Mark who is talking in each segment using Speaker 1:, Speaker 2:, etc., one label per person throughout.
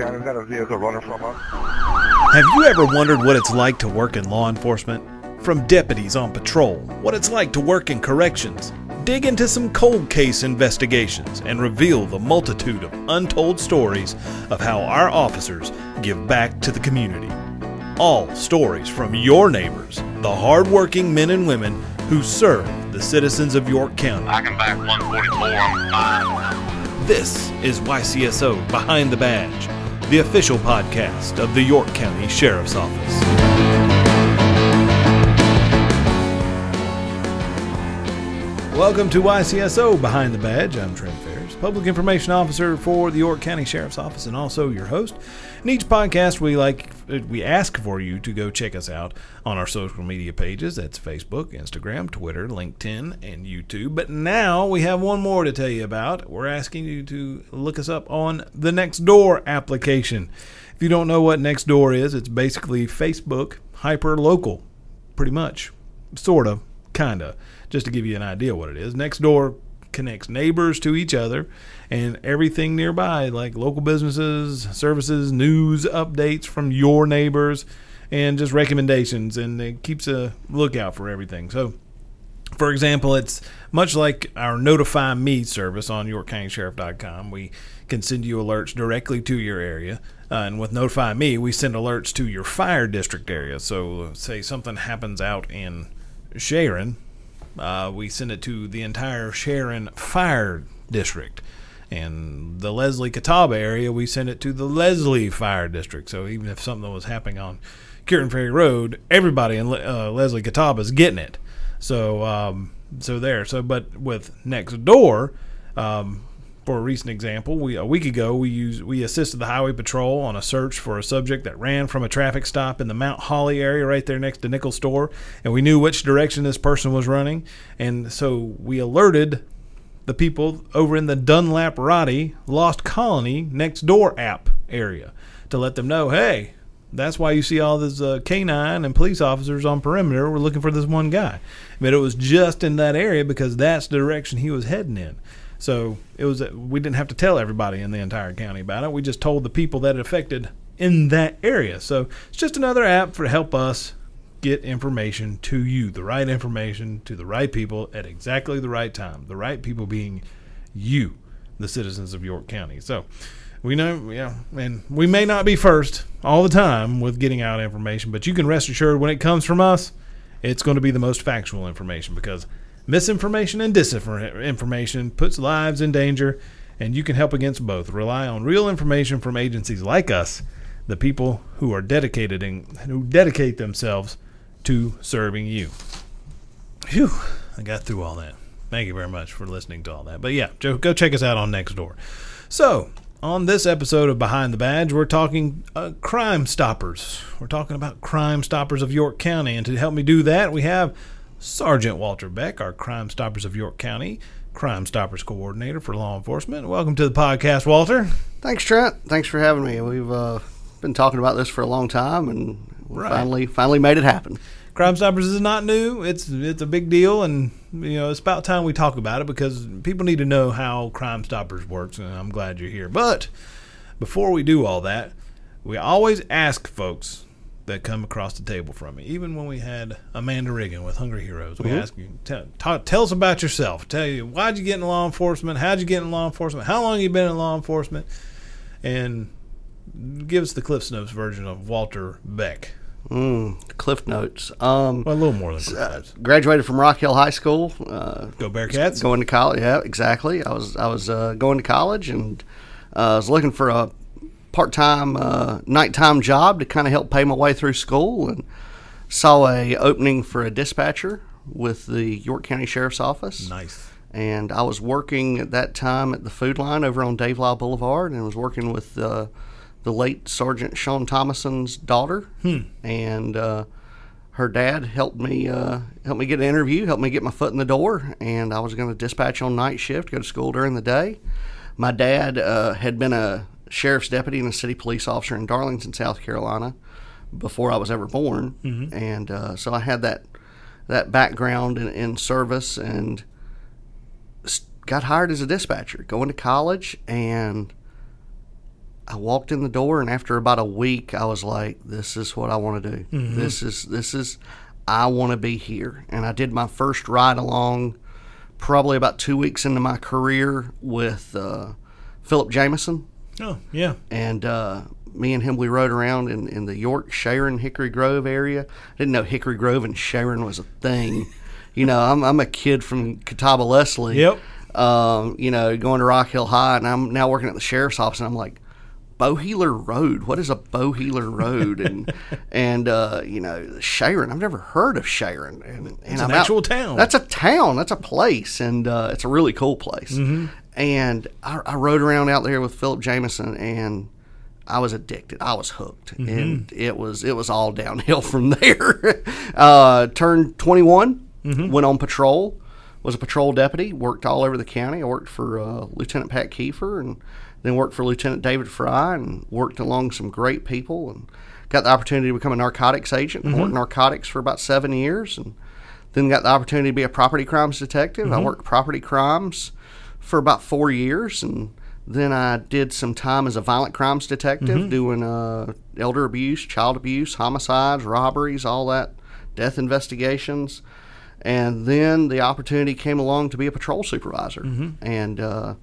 Speaker 1: Shannon, got a vehicle running from us.
Speaker 2: Have you ever wondered what it's like to work in law enforcement? From deputies on patrol, what it's like to work in corrections, dig into some cold case investigations, and reveal the multitude of untold stories of how our officers give back to the community. All stories from your neighbors, the hardworking men and women who serve the citizens of York County.
Speaker 3: I can back 144.
Speaker 2: This is YCSO Behind the Badge, the official podcast of the York County Sheriff's Office. Welcome to YCSO Behind the Badge. I'm Trent Faris, Public Information Officer for the York County Sheriff's Office, and also your host. In each podcast, we like we ask for you to go check us out on our social media pages. That's Facebook, Instagram, Twitter, LinkedIn, and YouTube. But now we have one more to tell you about. We're asking you to look us up on the Nextdoor application. If you don't know what Nextdoor is, it's basically Facebook hyper local, pretty much, sort of, kind of just to give you an idea what it is. Nextdoor connects neighbors to each other and everything nearby, like local businesses, services, news updates from your neighbors, and just recommendations. And it keeps a lookout for everything. So, for example, it's much like our Notify Me service on YorkCountySheriff.com. We can send you alerts directly to your area. Uh, and with Notify Me, we send alerts to your fire district area. So, say something happens out in Sharon, uh, we send it to the entire Sharon Fire District. And the Lesslie Catawba area, we send it to the Lesslie Fire District. So even if something was happening on Cureton Ferry Road, everybody in uh, Lesslie Catawba is getting it. So um, so there. So but with Nextdoor, um, for a recent example, we a week ago we we assisted the highway patrol on a search for a subject that ran from a traffic stop in the Mount Holly area right there next to Nickel Store, and we knew which direction this person was running, and so we alerted the people over in the Dunlap Roddy Lost Colony next door app area to let them know, hey, that's why you see all this uh, canine and police officers on perimeter. We're looking for this one guy, but it was just in that area because that's the direction he was heading in. So it was we didn't have to tell everybody in the entire county about it. We just told the people that it affected in that area. So it's just another app for to help us get information to you, the right information to the right people at exactly the right time. The right people being you, the citizens of York County. So we know, yeah, and we may not be first all the time with getting out information, but you can rest assured when it comes from us, it's going to be the most factual information because Misinformation and disinformation puts lives in danger, and you can help against both. Rely on real information from agencies like us, the people who are dedicated and who dedicate themselves to serving you. Phew, I got through all that. Thank you very much for listening to all that. But yeah, go check us out on Nextdoor. So, on this episode of Behind the Badge, we're talking uh, Crime Stoppers. We're talking about Crime Stoppers of York County. And to help me do that, we have Sergeant Walter Beck, our Crime Stoppers of York County Crime Stoppers Coordinator for Law Enforcement. Welcome to the podcast, Walter.
Speaker 4: Thanks, Trent. Thanks for having me. We've uh, been talking about this for a long time, and right. finally, finally made it happen.
Speaker 2: Crime Stoppers is not new. It's it's a big deal, and you know it's about time we talk about it because people need to know how Crime Stoppers works, and I'm glad you're here. But before we do all that, we always ask folks that come across the table from me. Even when we had Amanda Riggin with Hungry Heroes, we mm-hmm. ask you, tell, talk, tell us about yourself. Tell you why'd you get in law enforcement? How'd you get in law enforcement? How long you been in law enforcement? And give us the Cliff Notes version of Walter Beck.
Speaker 4: Mm, Cliff Notes. Um,
Speaker 2: well, a little more than Cliff uh,
Speaker 4: Graduated from Rock Hill High School. Uh,
Speaker 2: Go Bearcats.
Speaker 4: Going to college. Yeah, exactly. I was I was uh, going to college and uh, I was looking for a part time uh, nighttime job to kind of help pay my way through school, and saw a opening for a dispatcher with the York County Sheriff's Office.
Speaker 2: Nice.
Speaker 4: And I was working at that time at the food line over on Dave Lyle Boulevard, and was working with uh, the late Sergeant Sean Thomason's daughter,
Speaker 2: hmm.
Speaker 4: and uh, her dad helped me uh, helped me get an interview, helped me get my foot in the door, and I was going to dispatch on night shift, go to school during the day. My dad uh, had been a sheriff's deputy and a city police officer in Darlington, South Carolina, before I was ever born,
Speaker 2: mm-hmm.
Speaker 4: and uh, so I had that that background in, in service and got hired as a dispatcher, going to college, and I walked in the door, and after about a week, I was like, "This is what I want to do.
Speaker 2: Mm-hmm.
Speaker 4: This is this is I want to be here." And I did my first ride along, probably about two weeks into my career with uh, Philip Jameson,
Speaker 2: Oh, yeah.
Speaker 4: and uh, me and him we rode around in, in the York, Sharon, Hickory Grove area. I didn't know Hickory Grove and Sharon was a thing. you know, I'm I'm a kid from Catawba Lesslie
Speaker 2: Yep.
Speaker 4: um, you know, going to Rock Hill High, and I'm now working at the sheriff's office, and I'm like, Bowheeler Road. What is a Bowheeler Road? And and uh, you know, Sharon. I've never heard of Sharon. And, and
Speaker 2: It's
Speaker 4: I'm
Speaker 2: an
Speaker 4: out-
Speaker 2: actual town.
Speaker 4: That's a town. That's a place, and uh, it's a really cool place.
Speaker 2: Mm-hmm.
Speaker 4: And I, I rode around out there with Philip Jameson, and I was addicted. I was hooked,
Speaker 2: Mm-hmm.
Speaker 4: and it was it was all downhill from there. uh, turned 21,
Speaker 2: Mm-hmm.
Speaker 4: went on patrol, was a patrol deputy, worked all over the county. I worked for uh, Lieutenant Pat Kiefer, and then worked for Lieutenant David Fry, and worked along some great people, and got the opportunity to become a narcotics agent.
Speaker 2: Mm-hmm.
Speaker 4: Worked narcotics for about seven years, and then got the opportunity to be a property crimes detective.
Speaker 2: Mm-hmm.
Speaker 4: I worked property crimes for about four years, and then I did some time as a violent crimes detective,
Speaker 2: Mm-hmm.
Speaker 4: doing uh, elder abuse, child abuse, homicides, robberies, all that, death investigations. And then the opportunity came along to be a patrol supervisor, and uh,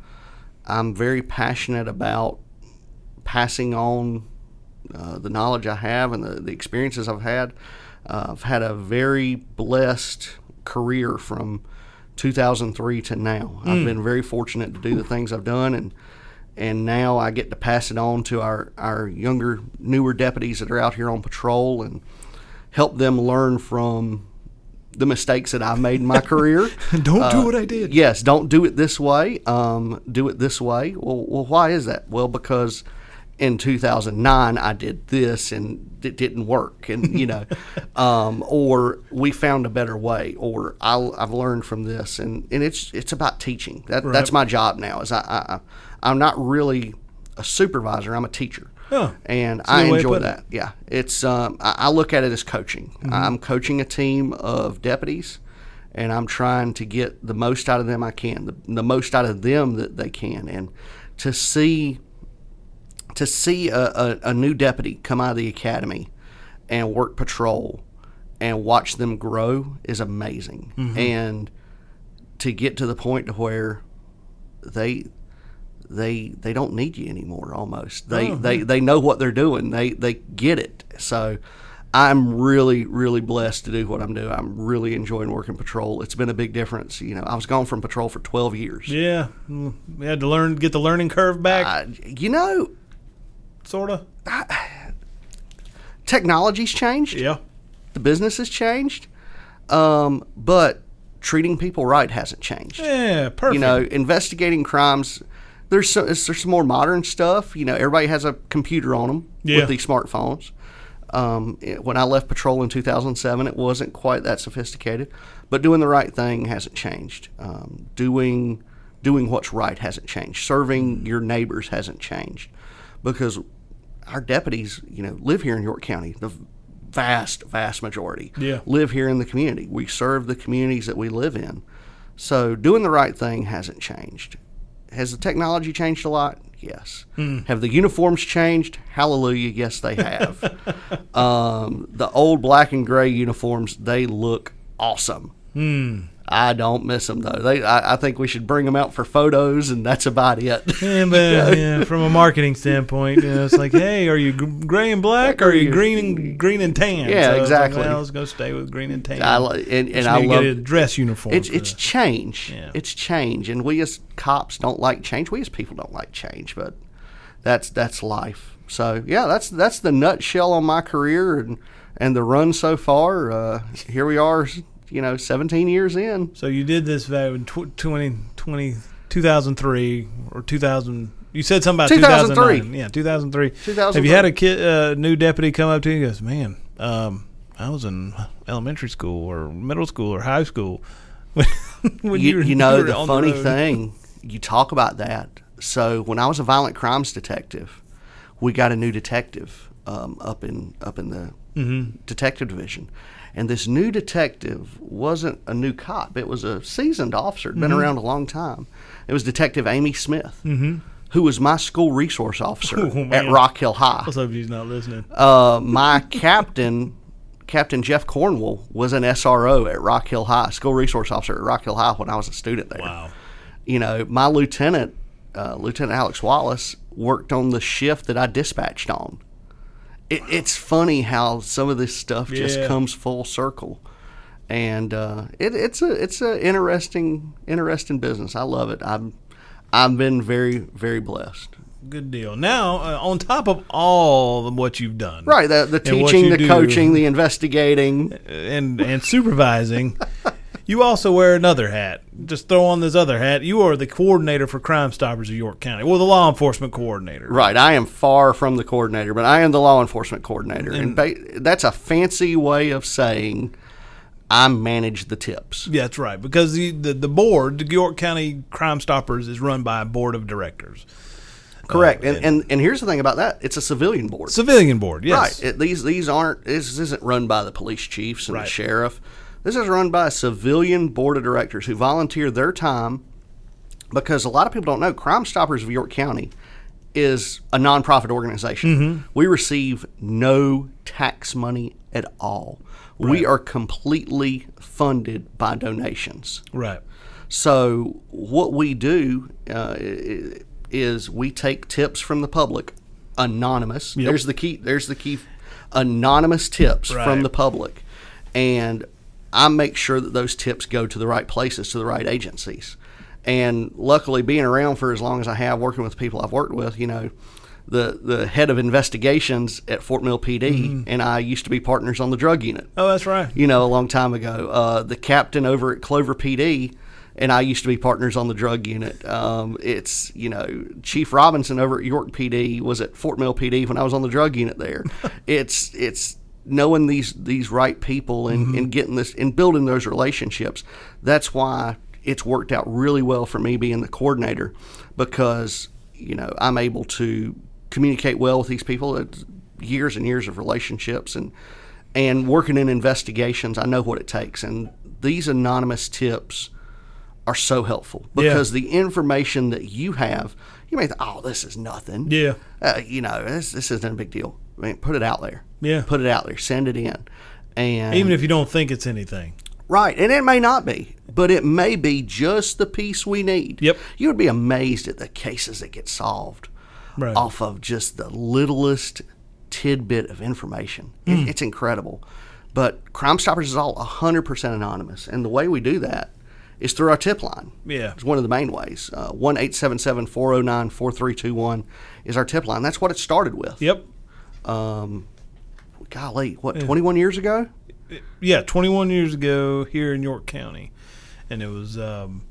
Speaker 4: I'm very passionate about passing on uh, the knowledge I have and the, the experiences I've had. Uh, I've had a very blessed career from 2003 to now. I've been very fortunate to do the things I've done, and and now I get to pass it on to our, our younger, newer deputies that are out here on patrol and help them learn from the mistakes that I've made in my career.
Speaker 2: Don't do what I did.
Speaker 4: Yes, don't do it this way. Um, do it this way. Well, well, why is that? Well, because in 2009 I did this and it didn't work, and you know, um, or we found a better way, or I, I've learned from this, and, and it's it's about teaching. That that's my job now. Is I, I I'm not really a supervisor. I'm a teacher.
Speaker 2: Oh,
Speaker 4: and I enjoy
Speaker 2: putting it.
Speaker 4: that. Yeah, it's um, I, I look at it as coaching. I'm coaching a team of deputies, and I'm trying to get the most out of them I can, the, the most out of them that they can, and to see to see a, a, a new deputy come out of the academy and work patrol and watch them grow is amazing, and to get to the point to where they they they don't need you anymore almost. They they they know what they're doing. They they get it. So i'm really really blessed to do what i'm doing. I'm really enjoying working patrol. It's been a big difference you know. I was gone from patrol for 12 years.
Speaker 2: Yeah. Mm, We had to learn, get the learning curve back,
Speaker 4: I, you know
Speaker 2: sort of.
Speaker 4: technology's changed.
Speaker 2: Yeah.
Speaker 4: the business has changed. Um, but treating people right hasn't changed.
Speaker 2: Yeah, perfect.
Speaker 4: you know, investigating crimes. There's some, there's some more modern stuff. You know, everybody has a computer on them
Speaker 2: Yeah.
Speaker 4: with these smartphones. Um, it- when I left patrol in 2007, it wasn't quite that sophisticated, but doing the right thing hasn't changed. Um, doing doing what's right hasn't changed. Serving your neighbors hasn't changed, because our deputies, you know, live here in York County. The vast, vast majority
Speaker 2: Yeah.
Speaker 4: live here in the community. We serve the communities that we live in. So doing the right thing hasn't changed. Has the technology changed a lot? Yes. Have the uniforms changed? Hallelujah, yes they have. um, the old black and gray uniforms, they look awesome. I don't miss them though. They, I, I think we should bring them out for photos, and that's about it.
Speaker 2: Yeah, but yeah, from a marketing standpoint, you know, it's like, hey, are you gray and black, or are you green and green and tan?
Speaker 4: Yeah,
Speaker 2: So like,
Speaker 4: exactly.
Speaker 2: well, let's go stay with green and tan.
Speaker 4: I, and, and I love
Speaker 2: get a dress uniform.
Speaker 4: It's it's change.
Speaker 2: Yeah.
Speaker 4: It's change, and we as cops don't like change. We as people don't like change, but that's that's life. So yeah, that's that's the nutshell on my career and and the run so far. Uh, here we are, you know, 17 years in.
Speaker 2: So you did this back in tw- 20, 20 2003 or 2000. You said something about
Speaker 4: 2003.
Speaker 2: 2003. Yeah, 2003.
Speaker 4: 2003.
Speaker 2: Have you had a kid, uh, new deputy come up to you and goes, man, um, I was in elementary school or middle school or high school. when
Speaker 4: you,
Speaker 2: were-
Speaker 4: you know the funny
Speaker 2: road."
Speaker 4: thing you talk about that so when i was a violent crimes detective we got a new detective um, up in up in the
Speaker 2: Mm-hmm.
Speaker 4: detective division and this new detective wasn't a new cop it was a seasoned officer had been
Speaker 2: Mm-hmm.
Speaker 4: around a long time it was detective amy smith
Speaker 2: Mhm.
Speaker 4: who was my school resource officer
Speaker 2: Oh,
Speaker 4: at. Rock Hill High.
Speaker 2: Let's hope she's not listening.
Speaker 4: Uh, my captain, Captain Jeff Cornwell, was an SRO at Rock Hill High, school resource officer at Rock Hill High when I was a student there.
Speaker 2: wow.
Speaker 4: You know, my lieutenant, uh, Lieutenant Alex Wallace, worked on the shift that I dispatched on. It, it's funny how some of this stuff just
Speaker 2: Yeah.
Speaker 4: comes full circle, and uh, it, it's a it's a interesting interesting business. I love it. I'm I've been very very blessed.
Speaker 2: Good deal. Now, uh, on top of all of what you've done,
Speaker 4: Right, the the teaching, the
Speaker 2: do-
Speaker 4: coaching, the investigating.
Speaker 2: and and supervising, you also wear another hat. Just throw on this other hat. You are the coordinator for Crime Stoppers of York County, well, the law enforcement coordinator.
Speaker 4: Right, I am far from the coordinator, but I am the law enforcement coordinator, and ba- that's a fancy way of saying I manage the tips.
Speaker 2: Yeah, that's right. Because the, the the board, the York County Crime Stoppers, is run by a board of directors,
Speaker 4: Correct, uh, and, and and here's the thing about that: it's a civilian board.
Speaker 2: civilian board. Yes,
Speaker 4: Right, it, these these aren't. This isn't run by the police chiefs and
Speaker 2: Right.
Speaker 4: the sheriff. This is run by a civilian board of directors who volunteer their time because a lot of people don't know Crime Stoppers of York County is a nonprofit organization.
Speaker 2: Mm-hmm.
Speaker 4: We receive no tax money at all. We are completely funded by donations.
Speaker 2: right.
Speaker 4: So what we do uh, is we take tips from the public, anonymous.
Speaker 2: Yep.
Speaker 4: There's the key. There's the key. Anonymous tips
Speaker 2: Right.
Speaker 4: from the public, and I make sure that those tips go to the right places, to the right agencies. And luckily, being around for as long as I have, working with people I've worked with, you know, the the head of investigations at Fort Mill PD and I used to be partners on the drug unit
Speaker 2: Oh, that's right.
Speaker 4: you know, a long time ago. Uh, the captain over at Clover PD and I used to be partners on the drug unit. Um, it's, you know, Chief Robinson over at York PD was at Fort Mill PD when I was on the drug unit there. it's, it's, knowing these these right people and, and getting this and building those relationships that's why it's worked out really well for me being the coordinator because you know i'm able to communicate well with these people it's years and years of relationships and and working in investigations i know what it takes and these anonymous tips are so helpful
Speaker 2: Yeah.
Speaker 4: because the information that you have you may think oh this is nothing
Speaker 2: Yeah.
Speaker 4: uh, you know, this this isn't a big deal. I mean, put it out there.
Speaker 2: Yeah.
Speaker 4: put it out there. Send it in, and
Speaker 2: Even if you don't think it's anything.
Speaker 4: right, and it may not be, but it may be just the piece we need.
Speaker 2: Yep.
Speaker 4: you would be amazed at the cases that get solved
Speaker 2: Right.
Speaker 4: off of just the littlest tidbit of information. It-
Speaker 2: Hmm.
Speaker 4: it's incredible. But Crime Stoppers is all 100% anonymous, and the way we do that is through our tip line.
Speaker 2: Yeah.
Speaker 4: It's one of the main ways. Uh, One eight seven seven four zero nine four three two one is our tip line. That's what it started with.
Speaker 2: Yep.
Speaker 4: Um, golly, what, 21 years ago?
Speaker 2: Yeah, 21 years ago here in York County, and it was um,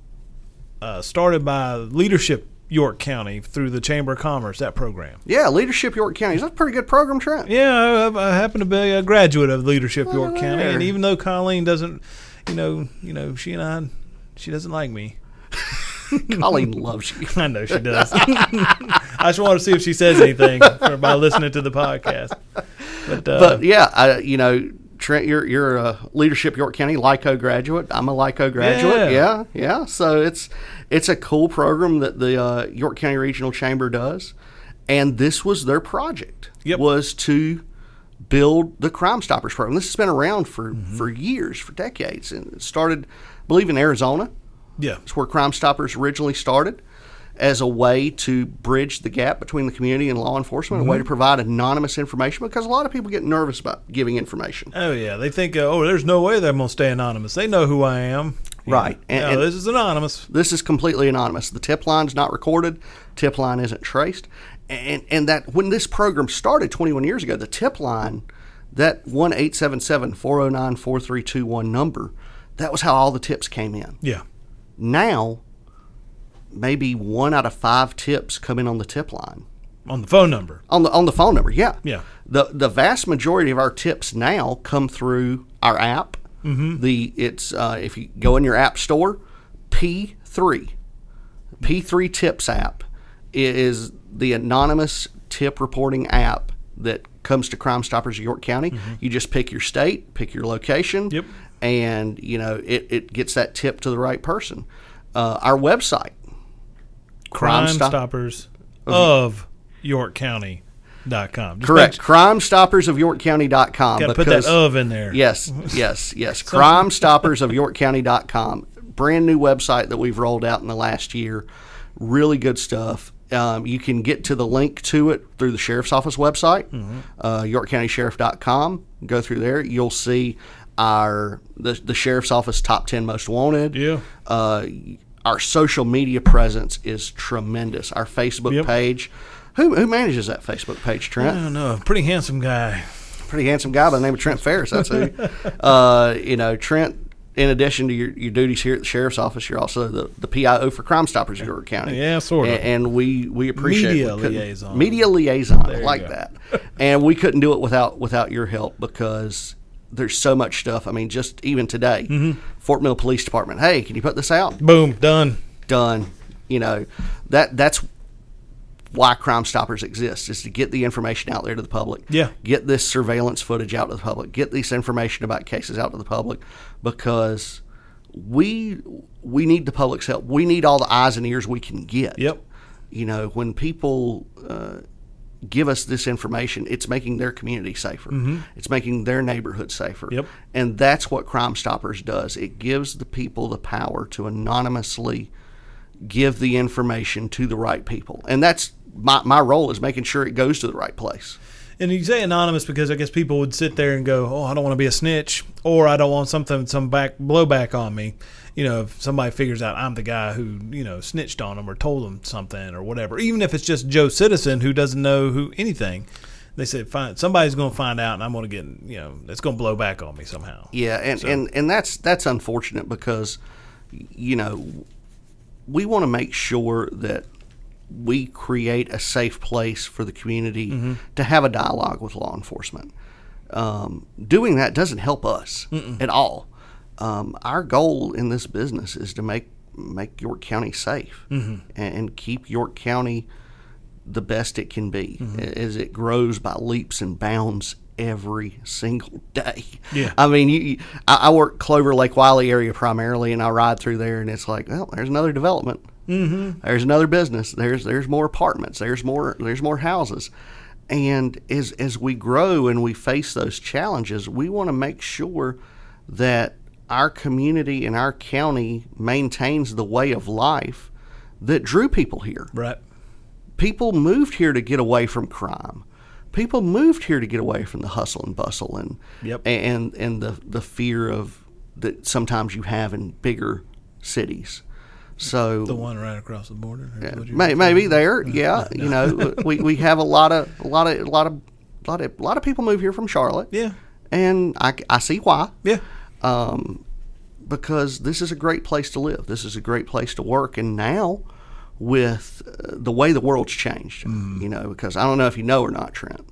Speaker 2: uh, started by Leadership York County through the Chamber of Commerce. That program.
Speaker 4: Yeah, Leadership York County. Is a pretty good program, Trent?
Speaker 2: Yeah, I, I happen to be a graduate of Leadership York
Speaker 4: Oh,
Speaker 2: County, and even though Colleen doesn't, you know, you know, she and I, she doesn't like me.
Speaker 4: Colleen loves you.
Speaker 2: I know she does. I just want to see if she says anything for, by listening to the podcast. But, uh,
Speaker 4: But yeah, I, you know, Trent, you're you're a Leadership York County LYCO graduate. I'm a LYCO graduate.
Speaker 2: Yeah.
Speaker 4: Yeah, yeah. So it's it's a cool program that the uh, York County Regional Chamber does, and this was their project.
Speaker 2: Yep.
Speaker 4: Was to build the Crime Stoppers program. This has been around for
Speaker 2: Mm-hmm.
Speaker 4: for years, for decades, and it started, I believe, in Arizona.
Speaker 2: Yeah,
Speaker 4: It's where Crime Stoppers originally started as a way to bridge the gap between the community and law enforcement, a way to
Speaker 2: Mm-hmm.
Speaker 4: provide anonymous information because a lot of people get nervous about giving information.
Speaker 2: Oh yeah, they think, uh, oh, there's no way they're gonna stay anonymous. They know who I am.
Speaker 4: Right.
Speaker 2: And,
Speaker 4: And- and-
Speaker 2: this is anonymous.
Speaker 4: This is completely anonymous. The tip line's not recorded, tip line isn't traced. And and that when this program started 21 years ago, the tip line, that 1-877-409-4321 number, that was how all the tips came in.
Speaker 2: Yeah.
Speaker 4: Now, maybe one out of five tips come in on the tip line.
Speaker 2: On the phone number.
Speaker 4: On the on the phone number, yeah.
Speaker 2: Yeah.
Speaker 4: The the vast majority of our tips now come through our app. Mm-hmm. The it's uh, if you go in your app store, P three, P three Tips app is the anonymous tip reporting app that comes to Crime Stoppers of York County. You just pick your state, pick your location,
Speaker 2: Yep.
Speaker 4: And you know it, it gets that tip to the right person. Uh, our website,
Speaker 2: Crime
Speaker 4: Stop-
Speaker 2: Stoppers of YorkCounty.com. Just
Speaker 4: Correct.
Speaker 2: make-
Speaker 4: Crime Stoppers of York YorkCounty.com.
Speaker 2: Gotta put that of in there.
Speaker 4: Yes, yes, yes. Crime Stoppers of YorkCounty.com. Brand new website that we've rolled out in the last year. Really good stuff. Um, you can get to the link to it through the sheriff's office website,
Speaker 2: Mm-hmm.
Speaker 4: uh, YorkCountySheriff.com. Go through there. You'll see our the, the sheriff's office top ten most wanted.
Speaker 2: Yeah.
Speaker 4: Uh, our social media presence is tremendous. Our Facebook
Speaker 2: Yep.
Speaker 4: page. Who, who manages that Facebook page, Trent?
Speaker 2: I don't know. Pretty handsome guy.
Speaker 4: pretty handsome guy by the name of Trent Faris. That's who. uh, you know, Trent. In addition to your, your duties here at the sheriff's office, you're also the, the PIO for Crime Stoppers of York County.
Speaker 2: Yeah, sort of.
Speaker 4: A- And, we we appreciate
Speaker 2: Media
Speaker 4: we
Speaker 2: liaison.
Speaker 4: Media liaison, I like that. and we couldn't do it without without your help because there's so much stuff. I mean, just even today,
Speaker 2: Mm-hmm.
Speaker 4: Fort Mill Police Department. Hey, can you put this out?
Speaker 2: Boom. Done.
Speaker 4: done. You know, that that's why Crime Stoppers exists is to get the information out there to the public.
Speaker 2: Yeah.
Speaker 4: Get this surveillance footage out to the public. Get this information about cases out to the public because we we need the public's help. We need all the eyes and ears we can get.
Speaker 2: Yep.
Speaker 4: You know, when people uh, give us this information, it's making their community safer. Mm-hmm. It's making their neighborhood safer.
Speaker 2: Yep.
Speaker 4: And that's what Crime Stoppers does. It gives the people the power to anonymously give the information to the right people. And that's my, my role is making sure it goes to the right place.
Speaker 2: And you say anonymous because I guess people would sit there and go, "Oh, I don't want to be a snitch," or "I don't want something some back blowback on me." You know, if somebody figures out I'm the guy who you know snitched on them or told them something or whatever, even if it's just Joe Citizen who doesn't know who anything, they said, "Fine, somebody's going to find out, and I'm going to get you know it's going to blow back on me somehow."
Speaker 4: Yeah, and, and, and that's that's unfortunate because you know we want to make sure that we create a safe place for the community to have a dialogue with law enforcement. Um, doing that doesn't help us at all. Um, our goal in this business is to make make York County safe and, and keep York County the best it can be as it grows by leaps and bounds every single day.
Speaker 2: Yeah.
Speaker 4: I mean, you, you- I, I work Clover Lake Wylie area primarily, and I ride through there, and it's like, well, there's another development. Mm-hmm. There's another business. There's there's more apartments. There's more there's more houses. And as as we grow and we face those challenges, we want to make sure that our community and our county maintains the way of life that drew people here
Speaker 2: Right.
Speaker 4: people moved here to get away from crime. People moved here to get away from the hustle and bustle and
Speaker 2: Yep.
Speaker 4: and and the the fear of that sometimes you have in bigger cities. So
Speaker 2: The one right across the border.
Speaker 4: yeah, may, maybe there, yeah, you know, we, we have a lot of a lot of a lot of a lot of a lot of people move here from Charlotte.
Speaker 2: Yeah.
Speaker 4: and I, I see why
Speaker 2: Yeah.
Speaker 4: um, because this is a great place to live. This is a great place to work. And now, with uh, the way the world's changed,
Speaker 2: Mm.
Speaker 4: you know, because I don't know if you know or not, Trent,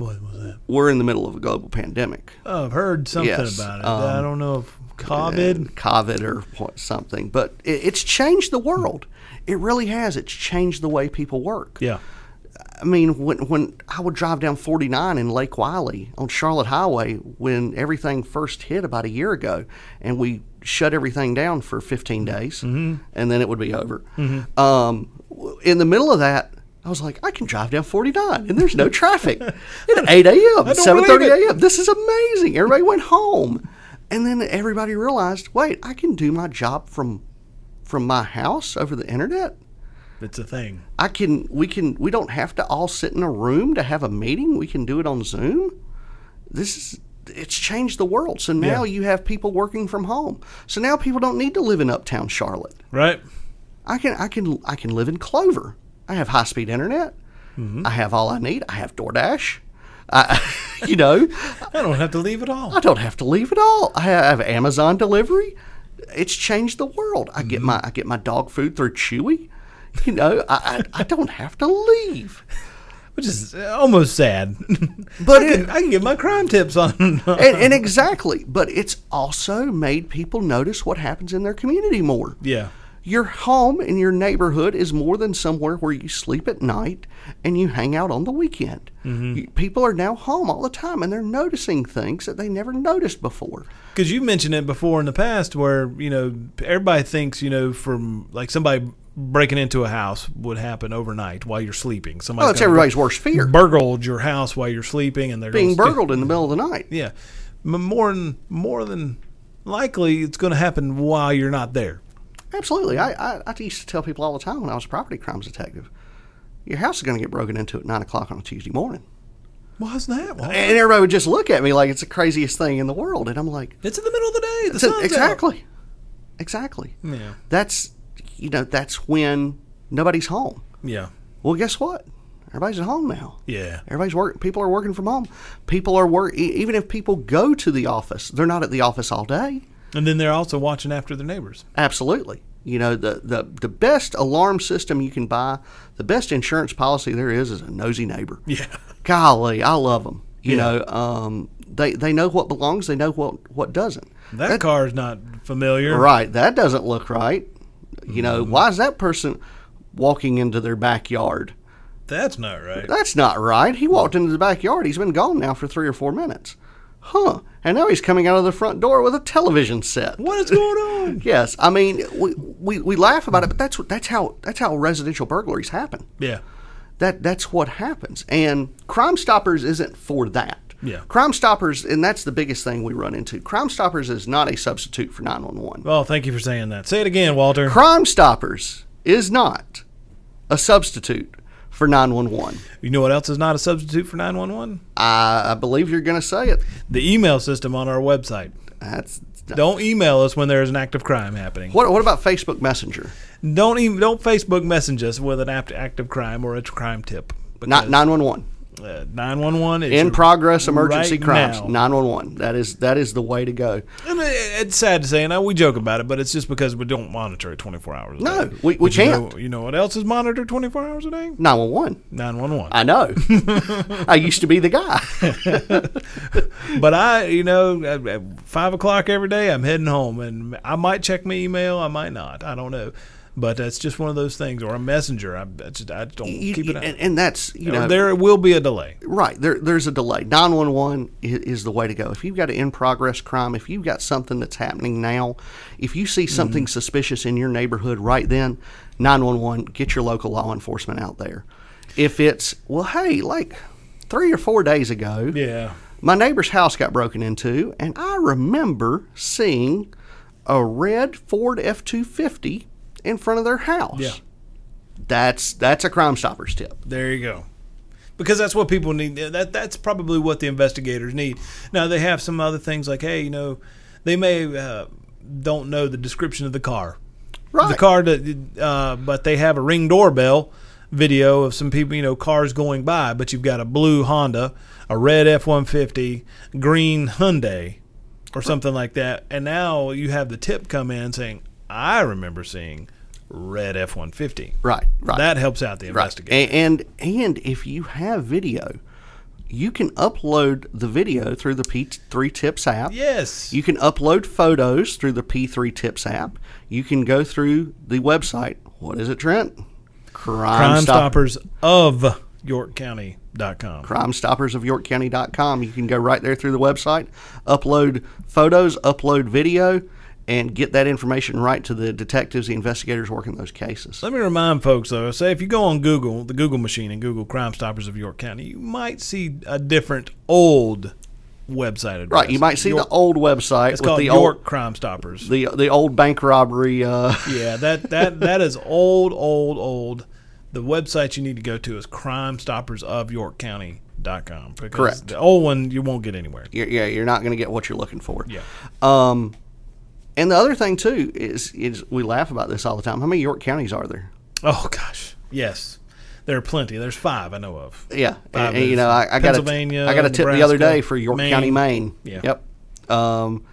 Speaker 2: What was that?
Speaker 4: we're in the middle of a global pandemic.
Speaker 2: Oh, I've heard something
Speaker 4: Yes,
Speaker 2: about it.
Speaker 4: um,
Speaker 2: I don't know if COVID.
Speaker 4: COVID or what, something, but it, it's changed the world. It really has. It's changed the way people work.
Speaker 2: yeah.
Speaker 4: I mean, when when I would drive down 49 in Lake Wylie on Charlotte Highway when everything first hit about a year ago, and we shut everything down for 15 days, and then it would be over. Um, in the middle of that, I was like, I can drive down 49, and there's no traffic at 8 a.m.,
Speaker 2: I
Speaker 4: 7:30 a.m. This is amazing. Everybody went home, and then everybody realized, wait, I can do my job from from my house over the internet.
Speaker 2: It's a thing.
Speaker 4: I can we can we don't have to all sit in a room to have a meeting. We can do it on Zoom. This is it's changed the world. So now
Speaker 2: Yeah.
Speaker 4: you have people working from home. So now people don't need to live in uptown Charlotte.
Speaker 2: Right.
Speaker 4: I can I can I can live in Clover. I have high speed internet.
Speaker 2: Mm-hmm.
Speaker 4: I have all I need. I have DoorDash. I, you know,
Speaker 2: I don't have to leave at all.
Speaker 4: I don't have to leave at all. I have Amazon delivery. It's changed the world. I
Speaker 2: Mm-hmm.
Speaker 4: get my I get my dog food through Chewy. You know, I, I, I don't have to leave.
Speaker 2: Which is almost sad.
Speaker 4: But
Speaker 2: I
Speaker 4: it,
Speaker 2: can, I can get my crime tips on.
Speaker 4: and, and exactly, but it's also made people notice what happens in their community more.
Speaker 2: yeah.
Speaker 4: Your home in your neighborhood is more than somewhere where you sleep at night and you hang out on the weekend. Mm-hmm. You- people are now home all the time and they're noticing things that they never noticed before.
Speaker 2: Because you mentioned it before in the past where, you know, everybody thinks, you know, from like somebody breaking into a house would happen overnight while you're sleeping. Somebody
Speaker 4: Oh, that's everybody's worst fear.
Speaker 2: burgled your house while you're sleeping, and they're
Speaker 4: Being burgled in the middle of the night.
Speaker 2: Yeah, more than more than likely, it's going to happen while you're not there.
Speaker 4: Absolutely. I, I, I used to tell people all the time when I was a property crimes detective, your house is going to get broken into at 9 o'clock on a Tuesday morning.
Speaker 2: Why's that? Why?
Speaker 4: And everybody would just look at me like it's the craziest thing in the world. And I'm like,
Speaker 2: It's in the middle of the day. The
Speaker 4: "It's a-
Speaker 2: sun's out."
Speaker 4: exactly. Exactly.
Speaker 2: Yeah.
Speaker 4: That's, you know, that's when nobody's home.
Speaker 2: Yeah.
Speaker 4: Well, guess what? Everybody's at home now.
Speaker 2: Yeah.
Speaker 4: Everybody's work. People are working from home. People are work. Even if people go to the office, they're not at the office all day.
Speaker 2: And then they're also watching after their neighbors.
Speaker 4: Absolutely. You know, the, the, the best alarm system you can buy, the best insurance policy there is, is a nosy neighbor.
Speaker 2: Yeah.
Speaker 4: Golly, I love them. You
Speaker 2: Yeah.
Speaker 4: know, um, they, they know what belongs, they know what, what doesn't.
Speaker 2: That, car's not familiar.
Speaker 4: Right. That doesn't look right. You know,
Speaker 2: Mm-hmm.
Speaker 4: why is that person walking into their backyard?
Speaker 2: That's not right.
Speaker 4: That's not right. He walked into the backyard. He's been gone now for three or four minutes. Huh. And now he's coming out of the front door with a television set.
Speaker 2: What is going on?
Speaker 4: Yes, I mean we, we, we laugh about it, but that's what that's how that's how residential burglaries happen.
Speaker 2: yeah.
Speaker 4: That that's what happens. And Crime Stoppers isn't for that.
Speaker 2: Yeah.
Speaker 4: Crime Stoppers, and that's the biggest thing we run into. Crime Stoppers is not a substitute for 911.
Speaker 2: Well, thank you for saying that. Say it again, Walter.
Speaker 4: Crime Stoppers is not a substitute for 911.
Speaker 2: You know what else is not a substitute for 911?
Speaker 4: I, I believe you're going to say it.
Speaker 2: The email system on our website.
Speaker 4: That's
Speaker 2: Don't email us when there's an active crime happening.
Speaker 4: what. What about Facebook Messenger?
Speaker 2: Don't even don't Facebook message us with an act, active crime or a crime tip.
Speaker 4: Not 911.
Speaker 2: Uh, nine one one is
Speaker 4: In progress emergency
Speaker 2: right
Speaker 4: crimes.
Speaker 2: now.
Speaker 4: 911. That is that is the way to go.
Speaker 2: And it's sad to say, and we joke about it, but it's just because we don't monitor it 24 hours a
Speaker 4: No,
Speaker 2: day.
Speaker 4: we- we
Speaker 2: But you
Speaker 4: can't.
Speaker 2: Know, you know what else is monitored 24 hours a day?
Speaker 4: 911.
Speaker 2: 911.
Speaker 4: I know. I used to be the guy.
Speaker 2: But I, you know, at, at 5 o'clock every day, I'm heading home, and I might check my email, I might not. I don't know. But it's just one of those things, or a messenger. I, I just, I don't
Speaker 4: You-
Speaker 2: keep it
Speaker 4: and, and that's you know
Speaker 2: there will be a delay.
Speaker 4: right there. There's a delay. 911 is, is the way to go. If you've got an in progress crime, if you've got something that's happening now, if you see something
Speaker 2: Mm-hmm.
Speaker 4: suspicious in your neighborhood right then, 911. Get your local law enforcement out there. If it's well, hey, like three or four days ago,
Speaker 2: Yeah.
Speaker 4: my neighbor's house got broken into, and I remember seeing a red Ford F two fifty in front of their house.
Speaker 2: Yeah.
Speaker 4: That's that's a Crime Stoppers tip.
Speaker 2: There you go. Because that's what people need. That that's probably what the investigators need. Now they have some other things like, hey, you know, they may uh, don't know the description of the car,
Speaker 4: Right.
Speaker 2: the car that, uh, but they have a ring doorbell video of some people, you know, cars going by. But you've got a blue Honda, a red F one fifty, green Hyundai, or something like that, and now you have the tip come in saying, I remember seeing red F one fifty.
Speaker 4: Right. Right.
Speaker 2: That helps out the
Speaker 4: right.
Speaker 2: investigation.
Speaker 4: And, and and if you have video, you can upload the video through the P3 Tips app.
Speaker 2: Yes.
Speaker 4: You can upload photos through the P3 Tips app. You can go through the website. What is it, Trent? Crime,
Speaker 2: Crime
Speaker 4: Stop-
Speaker 2: Stoppers of YorkCounty.com.
Speaker 4: Crime Stoppers of YorkCounty.com. You can go right there through the website, upload photos, upload video, and get that information right to the detectives, the investigators working those cases.
Speaker 2: Let me remind folks though, say if you go on Google, the Google machine, and Google Crime Stoppers of York County, you might see a different old website address.
Speaker 4: Right, you might see
Speaker 2: York,
Speaker 4: the old website
Speaker 2: It's
Speaker 4: with
Speaker 2: called
Speaker 4: the
Speaker 2: York
Speaker 4: old
Speaker 2: Crime Stoppers.
Speaker 4: the the old bank robbery. Uh,
Speaker 2: yeah, that that that is old, old, old. The website you need to go to is crimestoppersofyorkcounty.com. Because
Speaker 4: Correct.
Speaker 2: The old one you won't get anywhere.
Speaker 4: you're, yeah, you're not going to get what you're looking for.
Speaker 2: Yeah.
Speaker 4: Um, and the other thing too is is we laugh about this all the time. How many York counties are there?
Speaker 2: Oh gosh, yes, there are plenty. There's five I know of.
Speaker 4: Yeah, and, and, you know, I, I got a, got a tip the other day for York
Speaker 2: Maine.
Speaker 4: County, Maine.
Speaker 2: Yeah.
Speaker 4: Yep. Um,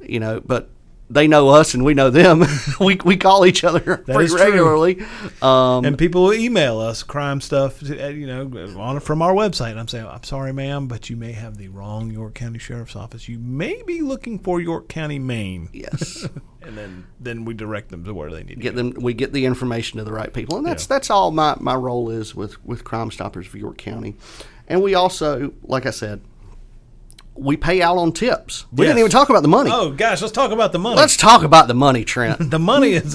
Speaker 4: you know, but they know us and we know them. we we call each other pretty regularly. Um,
Speaker 2: And people will email us crime stuff, uh, you know, on from our website. And I'm saying, I'm sorry, ma'am, but you may have the wrong York County Sheriff's Office. You may be looking for York County, Maine,
Speaker 4: yes,
Speaker 2: and then then we direct them to where they need to
Speaker 4: get them. We get the information to the right people, and that's
Speaker 2: Yeah.
Speaker 4: that's all my my role is with with Crime Stoppers for York County. And we also, like I said, we pay out on tips. We
Speaker 2: Yes.
Speaker 4: didn't even talk about the money.
Speaker 2: Oh gosh, let's talk about the money.
Speaker 4: Let's talk about the money, Trent.
Speaker 2: the money is.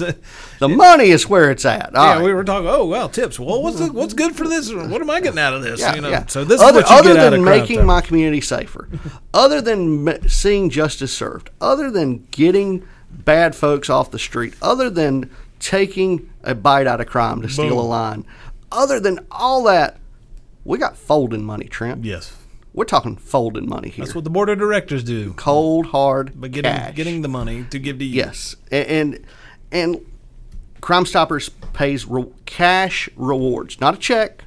Speaker 4: The money is where it's at. All
Speaker 2: yeah,
Speaker 4: right.
Speaker 2: we were talking. Oh well, tips. Well, what's the, what's good for this? What am I getting out of this?
Speaker 4: Yeah,
Speaker 2: you know.
Speaker 4: yeah.
Speaker 2: So this
Speaker 4: other,
Speaker 2: is what you
Speaker 4: other
Speaker 2: get out
Speaker 4: than making
Speaker 2: Time.
Speaker 4: my community safer, other than seeing justice served, other than getting bad folks off the street, other than taking a bite out of crime to steal a line, other than all that, we got folding money, Trent.
Speaker 2: Yes,
Speaker 4: We're talking folding money here.
Speaker 2: that's what the board of directors do.
Speaker 4: Cold hard
Speaker 2: But getting
Speaker 4: cash.
Speaker 2: getting the money to give to you.
Speaker 4: Yes, A- and and Crime Stoppers pays re- cash rewards, not a check.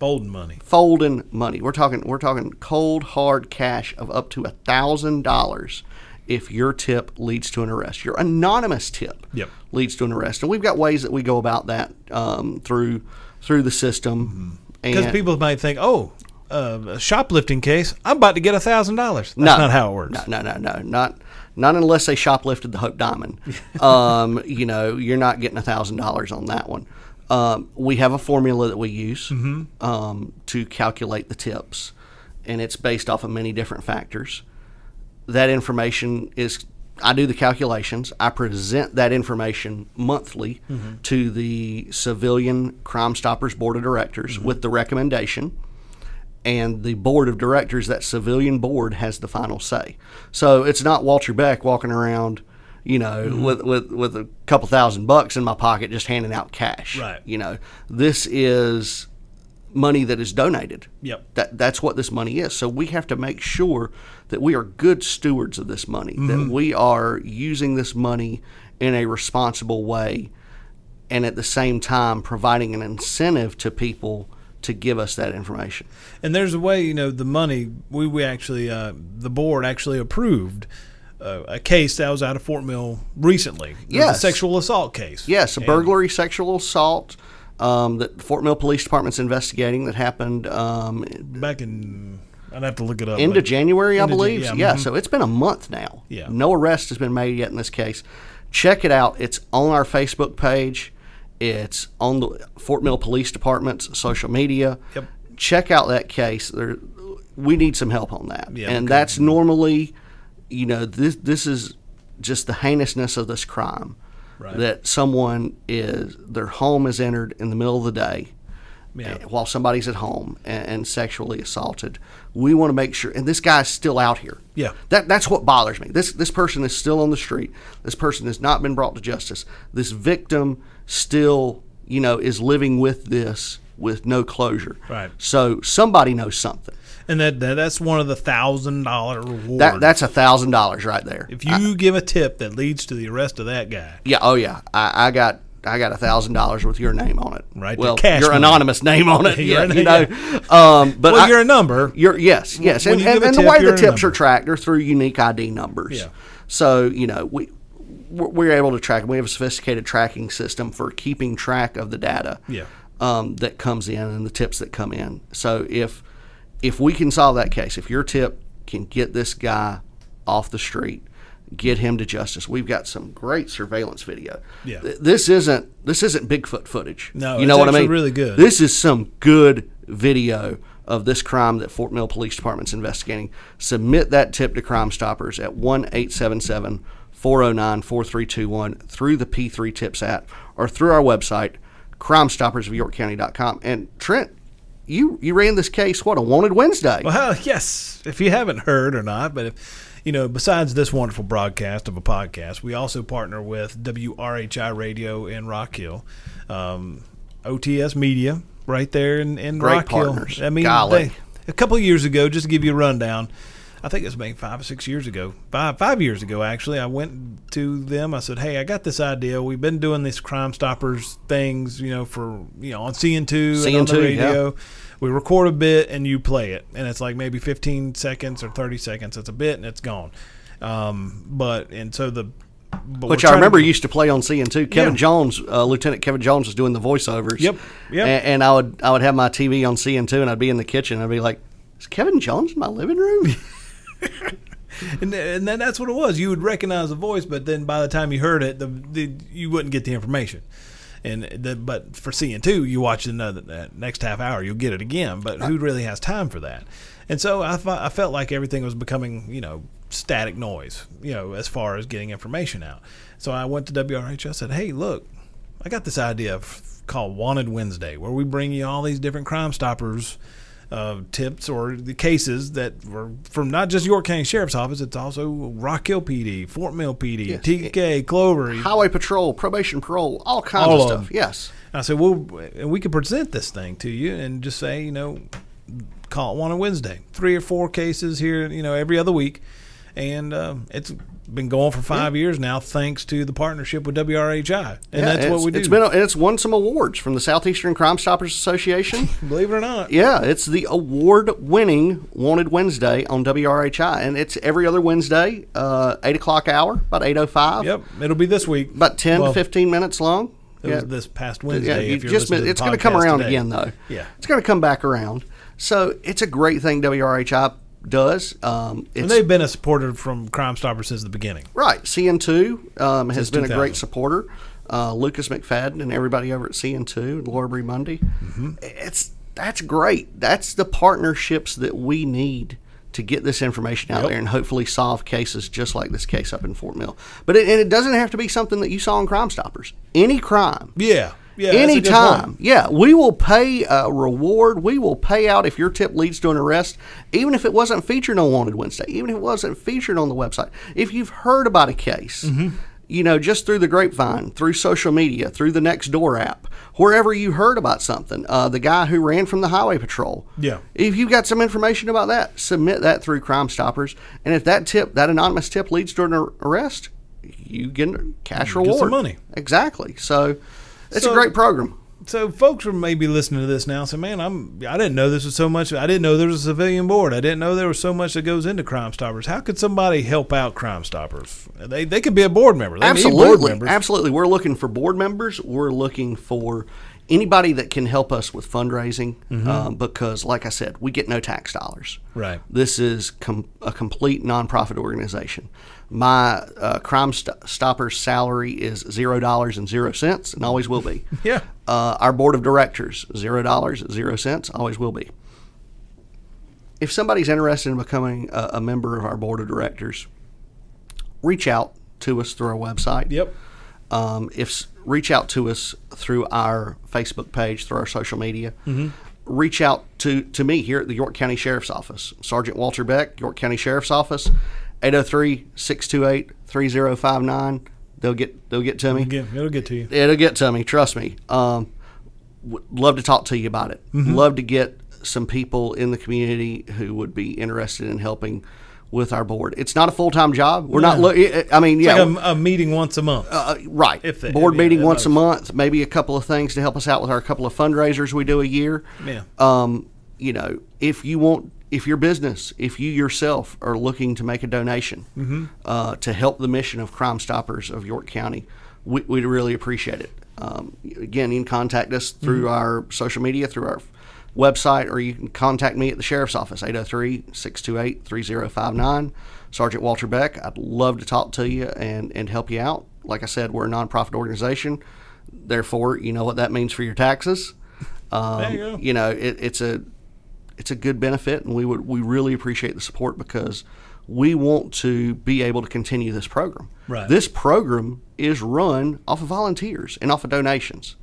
Speaker 2: folding money.
Speaker 4: folding money. We're talking we're talking cold hard cash of up to a thousand dollars if your tip leads to an arrest. Your anonymous tip
Speaker 2: Yep.
Speaker 4: leads to an arrest, and we've got ways that we go about that um, through through the system.
Speaker 2: Because
Speaker 4: And
Speaker 2: people might think, oh, a shoplifting case. I'm about to get a thousand dollars. That's
Speaker 4: No.
Speaker 2: not how it works.
Speaker 4: No, no, no, no, not not unless they shoplifted the Hope Diamond. um, you know, you're not getting a thousand dollars on that one. Um, we have a formula that we use
Speaker 2: Mm-hmm.
Speaker 4: um, to calculate the tips, and it's based off of many different factors. That information is. I do the calculations. I present that information monthly
Speaker 2: Mm-hmm.
Speaker 4: to the Civilian Crime Stoppers Board of Directors
Speaker 2: Mm-hmm.
Speaker 4: with the recommendation and the board of directors, that civilian board, has the final say. So it's not Walter Beck walking around, you know,
Speaker 2: Mm-hmm.
Speaker 4: with, with with a couple thousand bucks in my pocket, just handing out cash.
Speaker 2: Right.
Speaker 4: You know, this is money that is donated.
Speaker 2: Yep.
Speaker 4: That that's what this money is. So we have to make sure that we are good stewards of this money.
Speaker 2: Mm-hmm.
Speaker 4: That we are using this money in a responsible way, and at the same time providing an incentive to people to give us that information.
Speaker 2: And there's a way, you know, the money we we actually uh, the board actually approved uh, a case that was out of Fort Mill recently. It was a
Speaker 4: Yes.
Speaker 2: sexual assault case.
Speaker 4: Yes, a
Speaker 2: And-
Speaker 4: burglary, sexual assault um, that Fort Mill Police Department's investigating that happened um,
Speaker 2: back in. I'd have to look it up.
Speaker 4: end of January, I
Speaker 2: Jan-
Speaker 4: believe.
Speaker 2: yeah,
Speaker 4: yeah,
Speaker 2: mhm.
Speaker 4: so it's been a month now.
Speaker 2: Yeah.
Speaker 4: No arrest has been made yet in this case. Check it out. It's on our Facebook page. It's on the Fort Mill Police Department's social media.
Speaker 2: Yep.
Speaker 4: Check out that case. There, we need some help on that.
Speaker 2: Yeah,
Speaker 4: and
Speaker 2: because-
Speaker 4: that's normally, you know, this this is just the heinousness of this crime.
Speaker 2: Right.
Speaker 4: That someone is their home is entered in the middle of the day
Speaker 2: Yeah.
Speaker 4: while somebody's at home and, and sexually assaulted. We want to make sure, and this guy's still out here.
Speaker 2: Yeah.
Speaker 4: that that's what bothers me. This this person is still on the street. This person has not been brought to justice. This victim still, you know, is living with this with no closure.
Speaker 2: Right.
Speaker 4: So somebody knows something.
Speaker 2: And that, that that's one of the thousand dollar rewards.
Speaker 4: That that's a thousand dollars right there.
Speaker 2: if you give a tip that leads to the arrest of that guy.
Speaker 4: Yeah. Oh yeah. I, I got. I got a thousand dollars with your name on it.
Speaker 2: Right,
Speaker 4: Well,
Speaker 2: cash
Speaker 4: your
Speaker 2: money.
Speaker 4: anonymous name on it. Yeah. You know. Um, but
Speaker 2: Well,
Speaker 4: I-
Speaker 2: you're a number.
Speaker 4: You're yes, yes,
Speaker 2: when
Speaker 4: and, and, and the way the tips are tracked are through unique ID numbers.
Speaker 2: Yeah.
Speaker 4: So you know we we're we're able to track. We have a sophisticated tracking system for keeping track of the data.
Speaker 2: Yeah.
Speaker 4: Um, that comes in and the tips that come in. So if if we can solve that case, if your tip can get this guy off the street, get him to justice, we've got some great surveillance video.
Speaker 2: Yeah.
Speaker 4: This isn't this isn't Bigfoot footage.
Speaker 2: No,
Speaker 4: you know what I mean.
Speaker 2: really good.
Speaker 4: This is some good video of this crime that Fort Mill Police Department's investigating. Submit that tip to Crime Stoppers at 1 877 409 4321 through the P3 Tips app or through our website, crimestoppersofyorkcounty.com. And Trent, you, you ran this case, what, a Wanted Wednesday?
Speaker 2: Well, yes. If you haven't heard or not, but if you know, besides this wonderful broadcast of a podcast, we also partner with WRHI Radio in Rock Hill, um, OTS Media, right there in, in
Speaker 4: Great
Speaker 2: Rock
Speaker 4: partners.
Speaker 2: Hill. I mean,
Speaker 4: Golly.
Speaker 2: they, a couple of years ago, just to give you a rundown. I think it's maybe five or six years ago, five five years ago actually. I went to them. I said, "Hey, I got this idea. We've been doing these Crime Stoppers things, you know, for you know on CN two and on the
Speaker 4: CN2, yeah.
Speaker 2: We record a bit and you play it, and it's like maybe 15 seconds or 30 seconds. It's a bit and it's gone. Um, but and so the but
Speaker 4: Which I
Speaker 2: trying to-
Speaker 4: remember used to play on CN2. Kevin
Speaker 2: Yeah.
Speaker 4: Jones, uh, Lieutenant Kevin Jones, was doing the voiceovers.
Speaker 2: Yep, yep.
Speaker 4: And, and I would I would have my TV on CN2, and I'd be in the kitchen. and I'd be like, "Is Kevin Jones in my living room?"
Speaker 2: and, and then that's what it was. You would recognize the voice, but then by the time you heard it, the, the you wouldn't get the information. And the, but for CN2, you watch another that next half hour, you'll get it again. But who really has time for that? And so I, I felt like everything was becoming, you know, static noise, you know, as far as getting information out. So I went to WRH. I said, hey, look, I got this idea of, called Wanted Wednesday, where we bring you all these different Crime Stoppers uh, tips or the cases that were from not just York County Sheriff's Office, it's also Rock Hill PD, Fort Mill PD,
Speaker 4: Yes.
Speaker 2: TK, Clover.
Speaker 4: Highway patrol, probation parole, all kinds
Speaker 2: All
Speaker 4: of stuff. Yes.
Speaker 2: I said, well, and we could present this thing to you and just say, you know, call it one on Wednesday. Three or four cases here, you know, every other week. And um, it's been going for five years now, thanks to the partnership with WRHI. And
Speaker 4: Yeah,
Speaker 2: that's what we do.
Speaker 4: It's been and it's won some awards from the Southeastern Crime Stoppers Association.
Speaker 2: Believe it or not.
Speaker 4: yeah, it's the award-winning Wanted Wednesday on WRHI, and it's every other Wednesday, uh, eight o'clock hour, about eight o five.
Speaker 2: Yep. It'll be this week.
Speaker 4: About 10
Speaker 2: Well,
Speaker 4: to fifteen minutes long.
Speaker 2: It
Speaker 4: yeah.
Speaker 2: was this past
Speaker 4: Yeah,
Speaker 2: Wednesday. you're
Speaker 4: just
Speaker 2: listening
Speaker 4: missed-
Speaker 2: to the
Speaker 4: it's going to come around
Speaker 2: today.
Speaker 4: again, though.
Speaker 2: Yeah.
Speaker 4: it's going to come back around. So it's a great thing WRHI does. Um,
Speaker 2: And they've been a supporter from Crime Stoppers since the beginning.
Speaker 4: Right. CN2 um, has
Speaker 2: Since
Speaker 4: been a great supporter. Uh, Lucas McFadden and everybody over at CN2, Laura Bree Mundy.
Speaker 2: Mm-hmm.
Speaker 4: It's that's great. That's the partnerships that we need to get this information out
Speaker 2: Yep.
Speaker 4: there and hopefully solve cases just like this case up in Fort Mill. But it, and it doesn't have to be something that you saw in Crime Stoppers. Any crime.
Speaker 2: Yeah. Yeah.
Speaker 4: Anytime. Yeah, we will pay a reward. We will pay out if your tip leads to an arrest, even if it wasn't featured on Wanted Wednesday, even if it wasn't featured on the website. If you've heard about a case,
Speaker 2: Mm-hmm.
Speaker 4: you know, just through the grapevine, through social media, through the Nextdoor app, wherever you heard about something, uh, the guy who ran from the Highway Patrol.
Speaker 2: Yeah.
Speaker 4: If you've got some information about that, submit that through Crime Stoppers. And if that tip, that anonymous tip leads to an arrest, you get a cash
Speaker 2: You
Speaker 4: reward.
Speaker 2: money.
Speaker 4: Exactly. So it's
Speaker 2: So-
Speaker 4: a great program.
Speaker 2: So folks are maybe listening to this now. Say, man, I'm I didn't know this was so much. I didn't know there was a civilian board. I didn't know there was so much that goes into Crime Stoppers. How could somebody help out Crime Stoppers? They they could be a board member. They need board
Speaker 4: Absolutely,
Speaker 2: members.
Speaker 4: absolutely. We're looking for board members. We're looking for anybody that can help us with fundraising um, because, like I said, we get no tax dollars.
Speaker 2: Right.
Speaker 4: This is com- a complete nonprofit organization. My uh, Crime St- Stoppers salary is zero dollars and zero cents, and always will be.
Speaker 2: Yeah.
Speaker 4: Uh, our board of directors zero dollars zero cents, always will be. If somebody's interested in becoming a, a member of our board of directors, reach out to us through our website.
Speaker 2: Yep.
Speaker 4: Um, if reach out to us through our Facebook page, through our social media.
Speaker 2: Mm-hmm.
Speaker 4: Reach out to, to me here at the York County Sheriff's Office, Sergeant Walter Beck, York County Sheriff's Office, 803-628-3059. They'll get they'll get to me.
Speaker 2: It'll get to you.
Speaker 4: It'll get to me. Trust me. Um, would love to talk to you about it.
Speaker 2: Mm-hmm.
Speaker 4: Love to get some people in the community who would be interested in helping with our board. It's not a full time job. We're not. Lo- I mean, yeah,
Speaker 2: Like a, a meeting once a month.
Speaker 4: uh, right.
Speaker 2: If they-
Speaker 4: board
Speaker 2: yeah,
Speaker 4: meeting once a month, maybe a couple of things to help us out with our couple of fundraisers we do a year.
Speaker 2: Yeah.
Speaker 4: Um, you know, if you want, if your business, if you yourself are looking to make a donation
Speaker 2: Mm-hmm.
Speaker 4: uh, to help the mission of Crime Stoppers of York County, we, we'd really appreciate it. Um, again, you can contact us through
Speaker 2: Mm-hmm.
Speaker 4: our social media, through our website, or you can contact me at the Sheriff's Office, 803 628 3059. Sergeant Walter Beck, I'd love to talk to you and, and help you out. Like I said, we're a nonprofit organization. Therefore, you know what that means for your taxes. Um,
Speaker 2: There you go.
Speaker 4: you know, it, it's a it's a good benefit, and we would we really appreciate the support because we want to be able to continue this program.
Speaker 2: Right.
Speaker 4: This program is run off of volunteers and off of donations.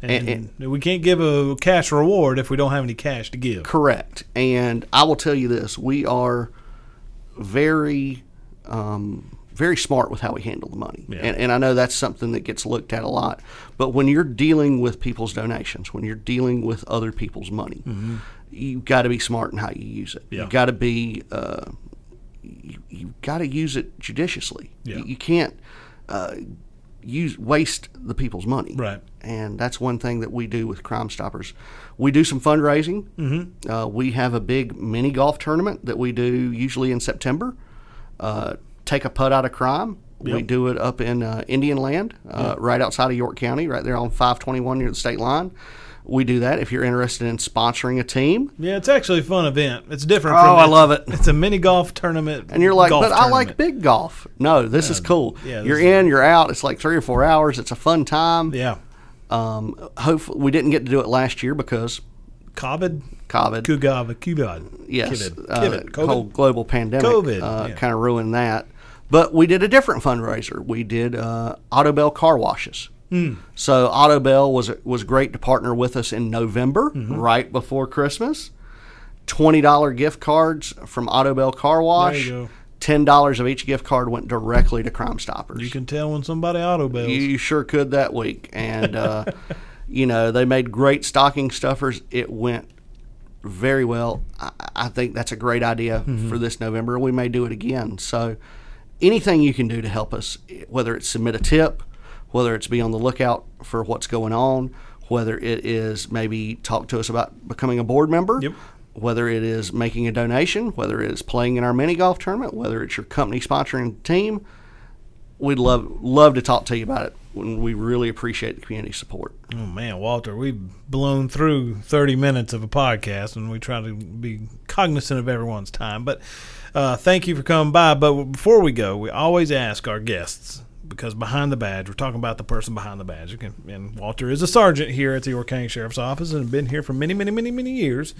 Speaker 2: and,
Speaker 4: and-
Speaker 2: we can't give a cash reward if we don't have any cash to give.
Speaker 4: Correct. And I will tell you this: we are very, um, very smart with how we handle the money.
Speaker 2: Yeah.
Speaker 4: And, and I know that's something that gets looked at a lot. But when you're dealing with people's donations, when you're dealing with other people's money, you've got to be smart in how you use it.
Speaker 2: Yeah.
Speaker 4: You've got to be. Uh, you, you've got to use it judiciously.
Speaker 2: Yeah.
Speaker 4: You, you can't. Uh, use waste the people's money.
Speaker 2: Right.
Speaker 4: And that's one thing that we do with Crime Stoppers. We do some fundraising. Mm-hmm. Uh, we have a big mini golf tournament that we do usually in September. Uh, take a putt out of crime. We do it up in uh, Indian Land, uh, right outside of York County, right there on 521 near the state line. We do that if you're interested in sponsoring a team.
Speaker 2: Yeah, it's actually a fun event. It's different.
Speaker 4: Oh,
Speaker 2: from
Speaker 4: I love it.
Speaker 2: It's a mini golf tournament,
Speaker 4: And you're like, but I like big golf. No, this is cool.
Speaker 2: yeah,
Speaker 4: you're
Speaker 2: this is-
Speaker 4: in, you're out. It's like three or four hours. It's a fun time.
Speaker 2: Yeah,
Speaker 4: Um, hopefully, we didn't get to do it last year because
Speaker 2: COVID,
Speaker 4: COVID.
Speaker 2: Kugava, COVID.
Speaker 4: Yes,
Speaker 2: COVID.
Speaker 4: uh,
Speaker 2: COVID.
Speaker 4: whole
Speaker 2: COVID.
Speaker 4: global pandemic
Speaker 2: COVID,
Speaker 4: uh,
Speaker 2: yeah.
Speaker 4: kind of ruined that. But we did a different fundraiser. We did uh, Autobell car washes.
Speaker 2: Hmm.
Speaker 4: So Autobell was was great to partner with us in November,
Speaker 2: Mm-hmm.
Speaker 4: right before Christmas. Twenty dollar gift cards from Autobell Car Wash.
Speaker 2: you go.
Speaker 4: Ten dollars of each gift card went directly to Crime Stoppers.
Speaker 2: You can tell when somebody auto bells.
Speaker 4: You sure could that week. And, uh, you know, they made great stocking stuffers. It went very well. I, I think that's a great idea for this November. We may do it again. So, anything you can do to help us, whether it's submit a tip, whether it's be on the lookout for what's going on, whether it is maybe talk to us about becoming a board member.
Speaker 2: Yep.
Speaker 4: Whether it is making a donation, whether it is playing in our mini golf tournament, whether it's your company sponsoring team, we'd love love to talk to you about it. When we really appreciate the community support.
Speaker 2: Oh man, Walter, we've blown through 30 minutes of a podcast and we try to be cognizant of everyone's time. But uh, thank you for coming by. But before we go, we always ask our guests because behind the badge, we're talking about the person behind the badge. Can- And Walter is a sergeant here at the County Sheriff's Office and been here for many, many, many, many years.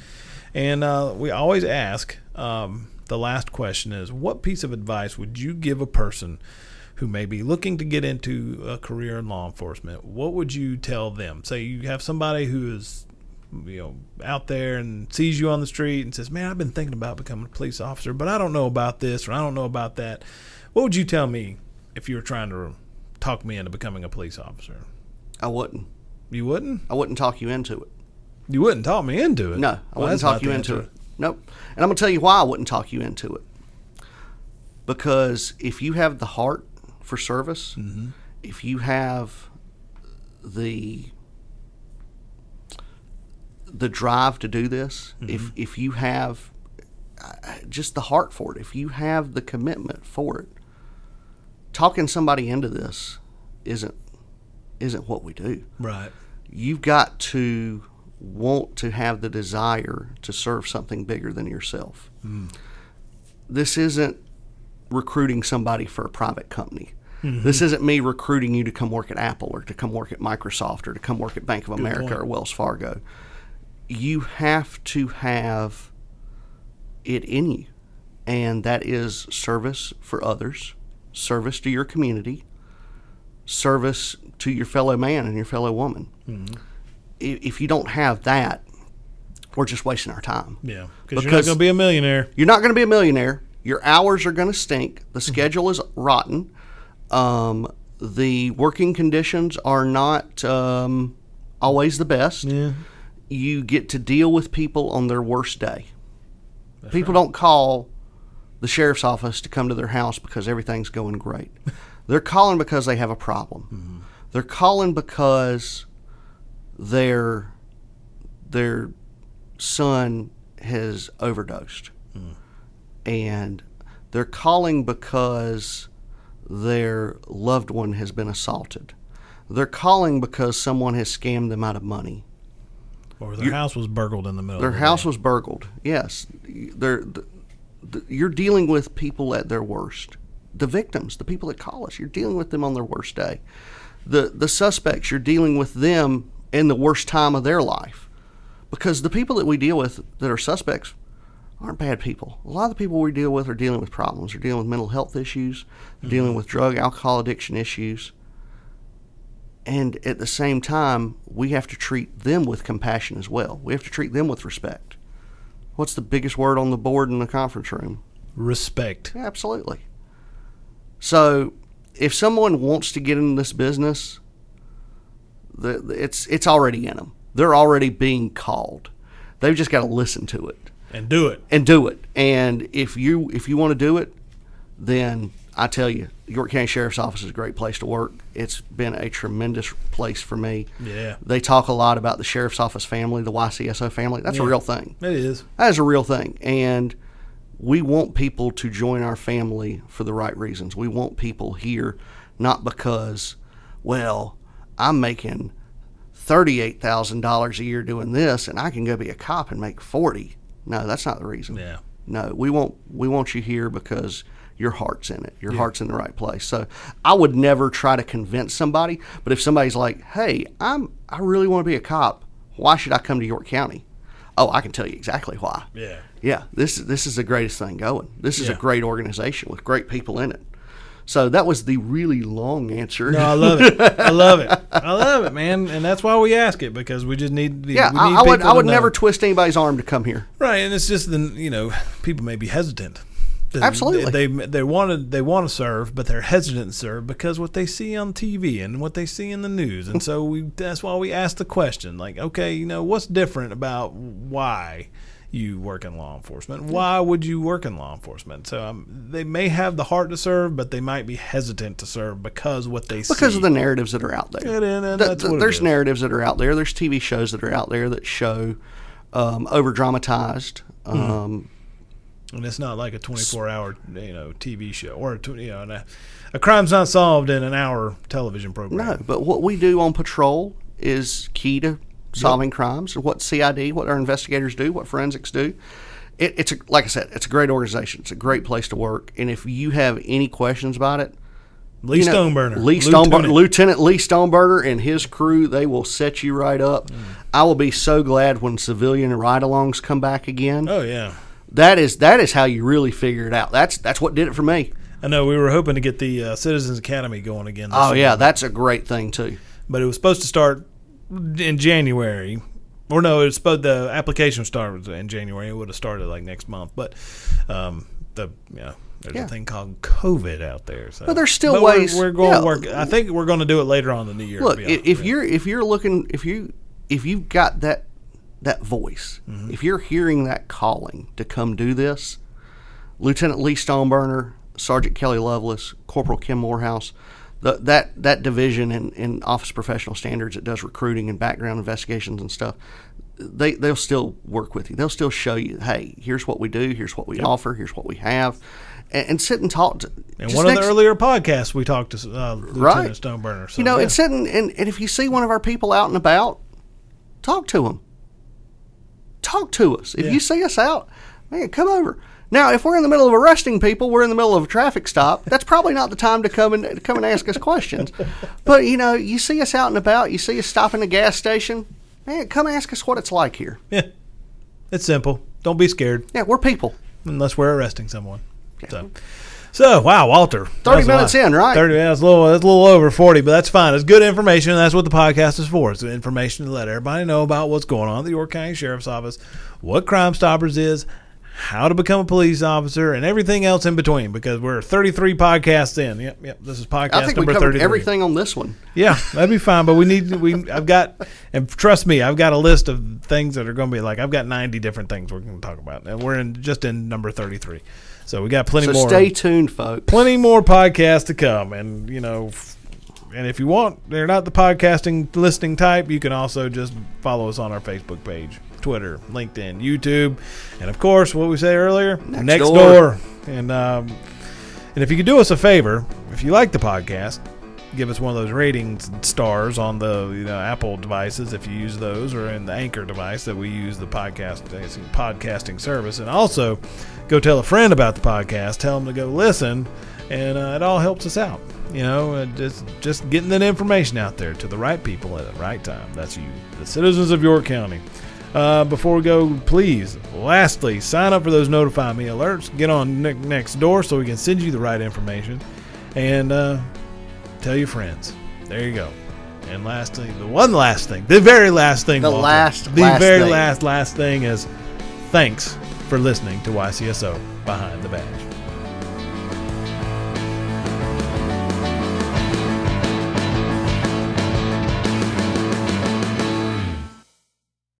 Speaker 2: And uh, we always ask um, the last question is what piece of advice would you give a person who may be looking to get into a career in law enforcement, what would you tell them? Say you have somebody who is you know out there and sees you on the street and says, "Man, I've been thinking about becoming a police officer, but I don't know about this or I don't know about that." What would you tell me if you were trying to talk me into becoming a police officer?
Speaker 4: I wouldn't.
Speaker 2: You wouldn't?
Speaker 4: I wouldn't talk you into it.
Speaker 2: You wouldn't talk me into it.
Speaker 4: No, I
Speaker 2: Well,
Speaker 4: wouldn't talk you into
Speaker 2: answer.
Speaker 4: it. Nope. And I'm gonna tell you why I wouldn't talk you into it. Because if you have the heart for service,
Speaker 2: Mm-hmm.
Speaker 4: if you have the the drive to do this,
Speaker 2: Mm-hmm.
Speaker 4: if if you have uh, just the heart for it, if you have the commitment for it, talking somebody into this isn't isn't what we do
Speaker 2: Right.
Speaker 4: you've got to want to have the desire to serve something bigger than yourself. Mm. This isn't recruiting somebody for a private company. Mm-hmm. This isn't me recruiting you to come work at Apple or to come work at Microsoft or to come work at Bank of America
Speaker 2: point.
Speaker 4: or Wells Fargo. You have to have it in you, and that is service for others, service to your community, service to your fellow man and your fellow woman. I- If you don't have that, we're just wasting our time.
Speaker 2: Yeah. Because you're not going to be a millionaire.
Speaker 4: You're not going to be a millionaire. Your hours are going to stink. The schedule is rotten. Um, the working conditions are not um, always the best.
Speaker 2: Yeah.
Speaker 4: You get to deal with people on their worst day. people don't call the sheriff's office to come to their house because everything's going great. They're calling because they have a problem. Mm-hmm. They're calling because their their son has overdosed. Mm. And they're calling because their loved one has been assaulted. They're calling because someone has scammed them out of money.
Speaker 2: Or their house was burgled in the middle
Speaker 4: Their
Speaker 2: of the
Speaker 4: house was burgled. Yes, they're, th th you're dealing with people at their worst. The victims, the people that call us, you're dealing with them on their worst day. The the suspects, you're dealing with them in the worst time of their life, because the people that we deal with that are suspects aren't bad people. A lot of the people we deal with are dealing with problems. They're dealing with mental health issues. They're dealing mm-hmm. with drug, alcohol addiction issues. And at the same time, we have to treat them with compassion as well. We have to treat them with respect. What's the biggest word on the board in the conference room?
Speaker 2: respect.
Speaker 4: Yeah, absolutely. So, if someone wants to get into this business, the, the- it's it's already in them. They're already being called. They've just got to listen to it
Speaker 2: And do it.
Speaker 4: and do it. And if you if you want to do it, then I tell you, York County Sheriff's Office is a great place to work. It's been a tremendous place for me.
Speaker 2: Yeah.
Speaker 4: They talk a lot about the Sheriff's Office family, the YCSO family. That's a real thing.
Speaker 2: It is.
Speaker 4: That is a real thing. And we want people to join our family for the right reasons. We want people here not because, well, I'm making $38,000 a year doing this and I can go be a cop and make 40. No, that's not the reason.
Speaker 2: Yeah.
Speaker 4: No, we want we want you here because your heart's in it. Your heart's in the right place. So I would never try to convince somebody. But if somebody's like, "Hey, I'm I really want to be a cop. Why should I come to York County?" Oh, I can tell you exactly why.
Speaker 2: Yeah.
Speaker 4: Yeah, this this is the greatest thing going. This is
Speaker 2: Yeah.
Speaker 4: a great organization with great people in it. So that was the really long answer.
Speaker 2: No, I love it. I love it. I love it, man. And that's why we ask it because we just need. The,
Speaker 4: yeah,
Speaker 2: we
Speaker 4: I,
Speaker 2: need
Speaker 4: I would I would never twist anybody's arm to come here.
Speaker 2: Right, and it's just the you know people may be hesitant. They-
Speaker 4: Absolutely.
Speaker 2: they they want to they want to serve, but they're hesitant to serve because what they see on TV and what they see in the news, and so we that's why we ask the question like, okay, you know, what's different about why you work in law enforcement? Why would you work in law enforcement? So um, they may have the heart to serve, but they might be hesitant to serve because what they see
Speaker 4: because of the narratives that are out there.
Speaker 2: And- and
Speaker 4: Th-
Speaker 2: that's
Speaker 4: th-
Speaker 2: what
Speaker 4: there's narratives that are out there. There's TV shows that are out there that show um, over dramatized.
Speaker 2: Mm-hmm. And it's not like a 24 hour you know TV show or a, tw- you know a, a crime's not solved in an hour television program.
Speaker 4: no, but what we do on patrol is key to solving crimes. What CID, what our investigators do, what forensics do. It, it's a, like I said, it's a great organization. It's a great place to work. And if you have any questions about it,
Speaker 2: Lee
Speaker 4: you know,
Speaker 2: Stoneburner,
Speaker 4: Lee
Speaker 2: Lieutenant.
Speaker 4: Stoneburner, Lieutenant Lee Stoneburner and his crew, they will set you right up.
Speaker 2: Mm.
Speaker 4: I will be so glad when civilian ride-alongs come back again.
Speaker 2: Oh yeah,
Speaker 4: That is that is how you really figure it out. That's that's what did it for me.
Speaker 2: I know we were hoping to get the uh, Citizens Academy going again. This
Speaker 4: Oh yeah, that's a great thing too.
Speaker 2: but it was supposed to start in January. Or no, it was supposed the application started in January. It would have started like next month, but um, the you know, there's
Speaker 4: Yeah.
Speaker 2: a thing called COVID out there. So.
Speaker 4: But there's still
Speaker 2: But we're-
Speaker 4: ways-
Speaker 2: We're, going
Speaker 4: yeah.
Speaker 2: to work. I think we're going to do it later on in the new year.
Speaker 4: Look,
Speaker 2: be
Speaker 4: if you're if you're looking if you if you've got that that voice,
Speaker 2: Mm-hmm.
Speaker 4: if you're hearing that calling to come do this, Lieutenant Lee Stoneburner, Sergeant Kelly Lovelace, Corporal Kim Morehouse, the, that that division in, in Office Professional Standards that does recruiting and background investigations and stuff, they they'll still work with you. They'll still show you, hey, here's what we do, here's what we offer, here's what we have, and, and sit and talk. To, just
Speaker 2: one of the earlier podcasts, we talked to uh, Lieutenant
Speaker 4: Right.
Speaker 2: Stoneburner. So,
Speaker 4: you know,
Speaker 2: yeah.
Speaker 4: and sitting and, and if you see one of our people out and about, talk to them. Talk to us. If
Speaker 2: Yeah.
Speaker 4: you see us out, man, come over. Now, if we're in the middle of arresting people, we're in the middle of a traffic stop. That's probably not the time to come and to come and ask us questions. But you know, you see us out and about. You see us stopping a gas station. Man, come ask us what it's like here.
Speaker 2: yeah, it's simple. Don't be scared
Speaker 4: Yeah, we're people.
Speaker 2: unless we're arresting someone. So, so wow, Walter.
Speaker 4: 30 minutes in, right?
Speaker 2: Thirty. Yeah, it's a little. It's a little over forty, but that's fine. It's good information. That's what the podcast is for. It's the information to let everybody know about what's going on at the York County Sheriff's Office, what Crime Stoppers is, how to become a police officer, and everything else in between. Because we're thirty-three podcasts in. Yep, yep. This is podcast
Speaker 4: I think we
Speaker 2: number
Speaker 4: covered
Speaker 2: thirty-three.
Speaker 4: everything on this one.
Speaker 2: Yeah, that'd be fine. But we need we. I've got and trust me, I've got a list of things that are going to be like I've got ninety different things we're going to talk about, and we're in just in number thirty three. So we got plenty
Speaker 4: So
Speaker 2: more.
Speaker 4: stay tuned, folks.
Speaker 2: plenty more podcasts to come, and you know. And if you want, they're not the podcasting listening type. You can also just follow us on our Facebook page, Twitter, LinkedIn, YouTube, and of course, what we say earlier,
Speaker 4: Next
Speaker 2: door.
Speaker 4: door.
Speaker 2: And um, and if you could do us a favor, if you like the podcast, give us one of those ratings stars on the you know, Apple devices if you use those, or in the Anchor device that we use the podcast podcasting service, and also go tell a friend about the podcast. Tell them to go listen, and uh, it all helps us out. You know, uh, just just getting that information out there to the right people at the right time. That's you, the citizens of York County. Uh, before we go, please, lastly, sign up for those notify me alerts. Get on ne- next door so we can send you the right information, and uh, tell your friends. There you go. And lastly, the one last thing, the very last thing,
Speaker 4: The
Speaker 2: Walter,
Speaker 4: last-
Speaker 2: the
Speaker 4: last
Speaker 2: very
Speaker 4: thing.
Speaker 2: last last thing is thanks for listening to YCSO Behind the Badge.